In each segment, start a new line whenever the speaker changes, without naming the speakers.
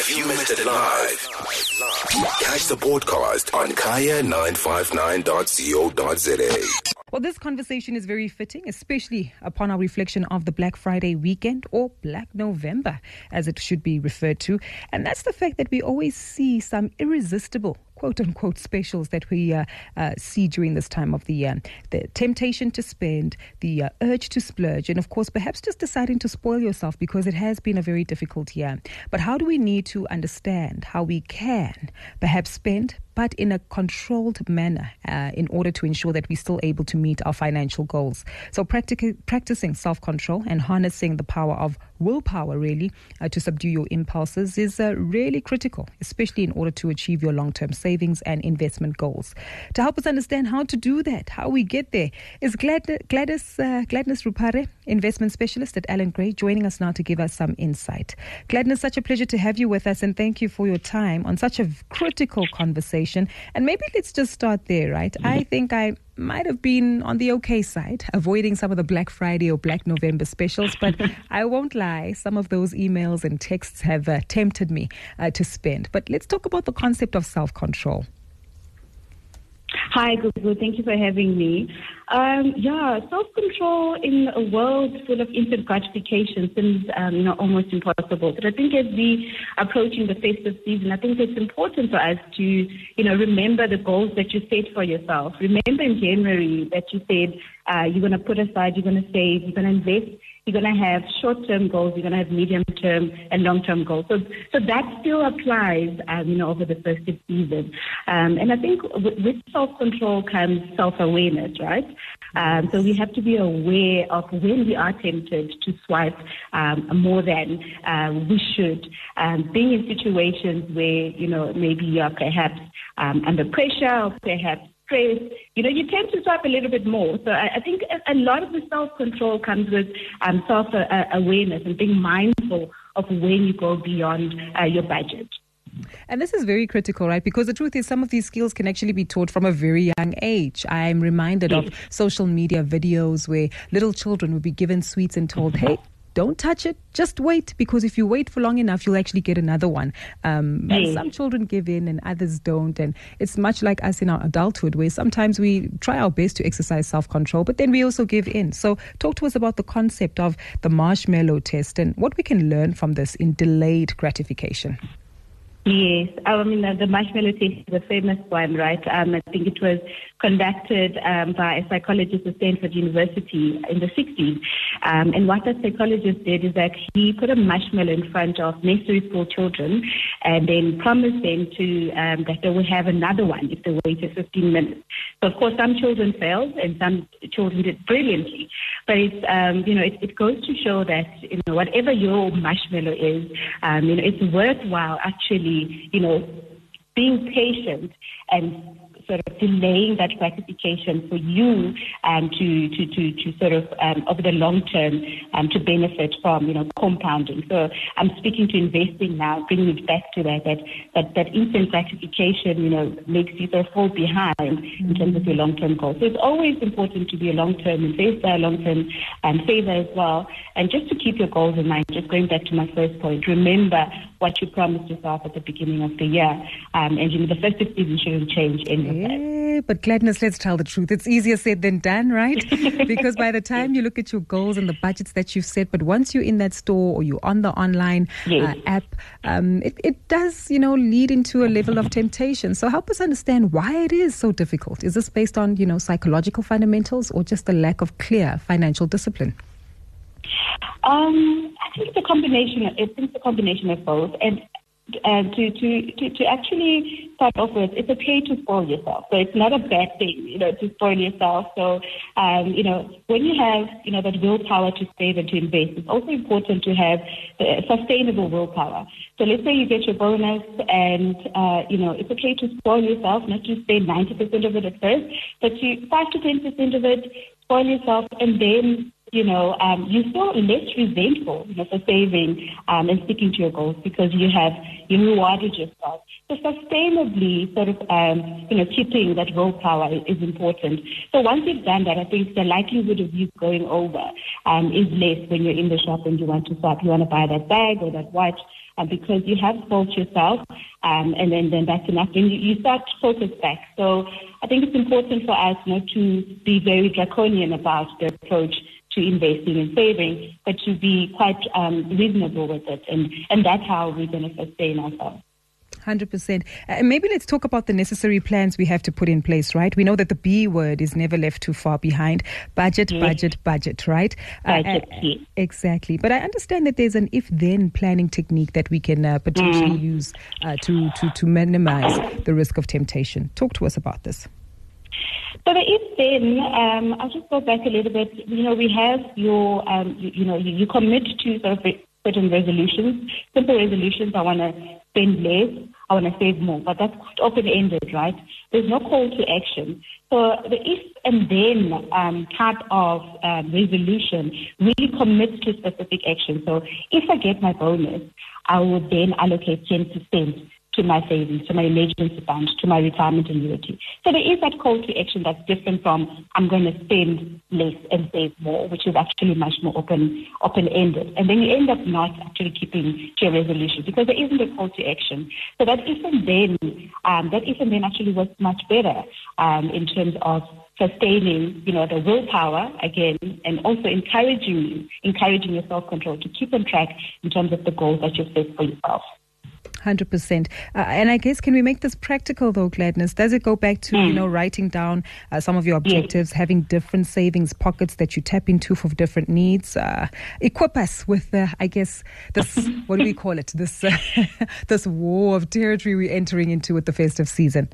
If you missed it live, catch the broadcast on kaya959.co.za.
Well, this conversation is very fitting, especially upon our reflection of the Black Friday weekend or Black November, as it should be referred to. And that's the fact that we always see some irresistible quote unquote specials that we uh, uh, see during this time of the year. The temptation to spend, the uh, urge to splurge, and of course, perhaps just deciding to spoil yourself because it has been a very difficult year. But how do we need to understand how we can perhaps spend but in a controlled manner uh, in order to ensure that we're still able to meet our financial goals. So, practic- practicing self control and harnessing the power of willpower, really, uh, to subdue your impulses is uh, really critical, especially in order to achieve your long term savings and investment goals. To help us understand how to do that, how we get there, is Glad- Gladys, uh, Gladness Rupare, investment specialist at Allan Gray, joining us now to give us some insight. Gladness, such a pleasure to have you with us, and thank you for your time on such a critical conversation. And maybe let's just start there, right? Mm-hmm. I think I might have been on the okay side, avoiding some of the Black Friday or Black November specials, but I won't lie, some of those emails and texts have uh, tempted me uh, to spend. But let's talk about the concept of self control.
Hi, Gugu. Thank you for having me. Um, yeah, self-control in a world full of instant gratification seems, um, you know, almost impossible. But I think as we approaching the festive season, I think it's important for us to, you know, remember the goals that you set for yourself. Remember in January that you said uh, you're going to put aside, you're going to save, you're going to invest you're going to have short-term goals. You're going to have medium-term and long-term goals. So, so that still applies, um, you know, over the festive season. Um, and I think with, self-control comes self-awareness, right? Um, so we have to be aware of when we are tempted to swipe um, more than uh, we should. Um, being in situations where, you know, maybe you are perhaps under pressure or perhaps stress, you know, you tend to swipe a little bit more. So I, I think a, a, lot of the self-control comes with um, self-awareness and being mindful of when you go beyond uh, your budget.
And this is very critical, right? Because the truth is, some of these skills can actually be taught from a very young age. I'm reminded yes. of social media videos where little children would be given sweets and told, hey, don't touch it. Just wait because if you wait for long enough, you'll actually get another one. Um, mm. Some children give in and others don't. And it's much like us in our adulthood where sometimes we try our best to exercise self control, but then we also give in. So, talk to us about the concept of the marshmallow test and what we can learn from this in delayed gratification.
Yes, I mean the, marshmallow test is a famous one, right? Um, I think it was conducted um, by a psychologist at Stanford University in the 60s. Um, and what that psychologist did is that he put a marshmallow in front of nursery school children and then promised them to um, that they will have another one if they waited 15 minutes. So of course, some children failed and some children did brilliantly. But it's um, you know it, it goes to show that you know whatever your marshmallow is, um, you know it's worthwhile actually you know being patient and sort of delaying that gratification for you um, to, to, to, to sort of um, over the long term um, to benefit from, you know, compounding. So I'm speaking to investing now, bringing it back to that, that, that, that instant gratification, you know, makes you sort of fall behind in terms of your long-term goals. So it's always important to be a long-term investor, a long-term um, saver as well. And just to keep your goals in mind, just going back to my first point, remember what you promised yourself at the beginning of the year. Um, and you know, the festive season shouldn't change any of that.
Yeah, but gladness, let's tell the truth. It's easier said than done, right? because by the time you look at your goals and the budgets that you've set, but once you're in that store or you're on the online yes. uh, app, um, it, it does, you know, lead into a level of temptation. So help us understand why it is so difficult. Is this based on, you know, psychological fundamentals or just a lack of clear financial discipline?
Um, I think it's a combination. I think it's a combination of both. And uh, to, to, to, to actually start off with, it's okay to spoil yourself. So it's not a bad thing, you know, to spoil yourself. So, um, you know, when you have, you know, that willpower to save and to invest, it's also important to have uh, sustainable willpower. So let's say you get your bonus and, uh, you know, it's okay to spoil yourself, not to spend 90% of it at first, but you 5 to 10% of it, spoil yourself, and then you know, um, you're still less resentful you know, for saving um, and sticking to your goals because you have you rewarded yourself. So sustainably, sort of, um, you know, keeping that willpower is, is, important. So once you've done that, I think the likelihood of you going over um, is less when you're in the shop and you want to stop. You want to buy that bag or that watch. Uh, because you have built yourself, um, and then, then that's enough. Then you, you start to focus back. So I think it's important for us not to be very draconian about the approach to investing and saving, but to be quite um, reasonable with it. And, and that's how we're going to sustain ourselves.
100%. Uh, maybe let's talk about the necessary plans we have to put in place, right? We know that the B word is never left too far behind. Budget, yes. budget, budget, right?
Budget, uh, uh,
Exactly. But I understand that there's an if then planning technique that we can uh, potentially mm. use uh, to, to, to minimize the risk of temptation. Talk to us about this.
So the if then, um, I'll just go back a little bit. You know, we have your, um, you, you, know, you, you, commit to sort of certain resolutions, simple resolutions. I want to spend less, I want to save more, but that's quite open-ended, right? There's no call to action. So the if and then um, type of um, resolution really commits to specific action. So if I get my bonus, I will then allocate 10% to my savings, to my emergency fund, to my retirement annuity. So there is that call to action that's different from I'm going to spend less and save more, which is actually much more open open ended. And then you end up not actually keeping to your resolution because there isn't a call to action. So that and then um, that and then actually works much better um, in terms of sustaining, you know, the willpower again, and also encouraging you, encouraging your self control to keep on track in terms of the goals that you've set for yourself.
100%. Uh, and I guess, can we make this practical though, Gladness? Does it go back to, mm. you know, writing down uh, some of your objectives, yes. having different savings pockets that you tap into for different needs? Uh, equip us with, I guess, this, what do we call it? This, uh, this war of territory we're entering into with the festive season.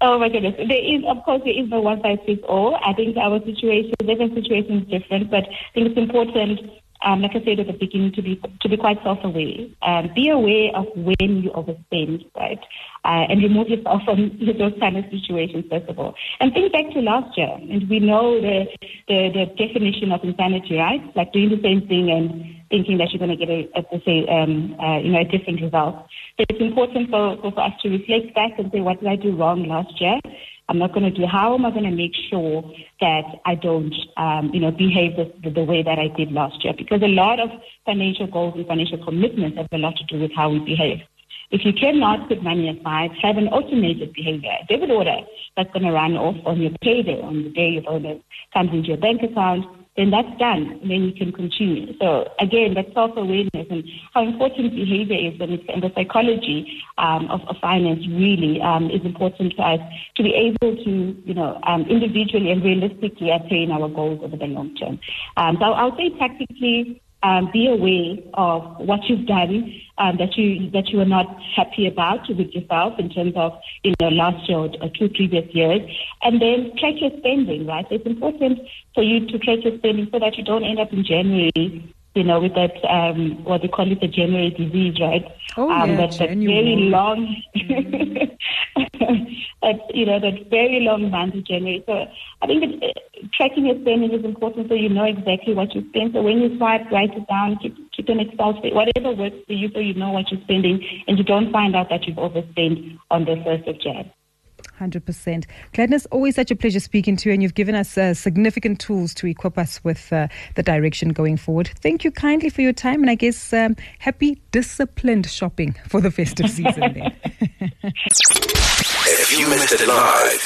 Oh my goodness. There is, of course, there is no one size fits all. I think our situation, different situation is different, but I think it's important um, like I said at the beginning, to be to be quite self-aware. Um, be aware of when you overspend, right, uh, and remove yourself from those kind of situations first of all. And think back to last year, and we know the the, the definition of insanity, right? Like doing the same thing and thinking that you're going to get a, a, say, um, uh, you know, a different result. So it's important for, for, for us to reflect back and say, what did I do wrong last year? I'm not going to do. How am I going to make sure that I don't, um, you know, behave the, the, way that I did last year? Because a lot of financial goals and financial commitments have a lot to do with how we behave. If you cannot put money aside, have an automated behavior, debit order that's going to run off on your payday on the day your bonus comes into your bank account then that's done. And then you can continue. So again, that self-awareness and how important behavior is and, the psychology um, of, of, finance really um, is important to us to be able to, you know, um, individually and realistically attain our goals over the long term. Um, so I'll say practically um, be aware of what you've done um, that you that you are not happy about with yourself in terms of you know last year or two previous years, and then track your spending. Right, it's important for you to track your spending so that you don't end up in January you know, with that, um, what they call it, the January disease, right?
Oh, um, yeah,
that, that very long, that, you know, that very long month of January. So I think uh, tracking your spending is important so you know exactly what you spend. So when you swipe, write it down, keep, keep an Excel spreadsheet, whatever works for you so you know what you're spending and you don't find out that you've overspent on the 1st of Jan.
100%. Gladness, always such a pleasure speaking to you, and you've given us uh, significant tools to equip us with uh, the direction going forward. Thank you kindly for your time, and I guess um, happy, disciplined shopping for the festive season then.
if you missed it live,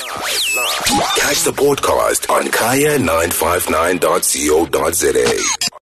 catch the podcast on kaya959.co.za.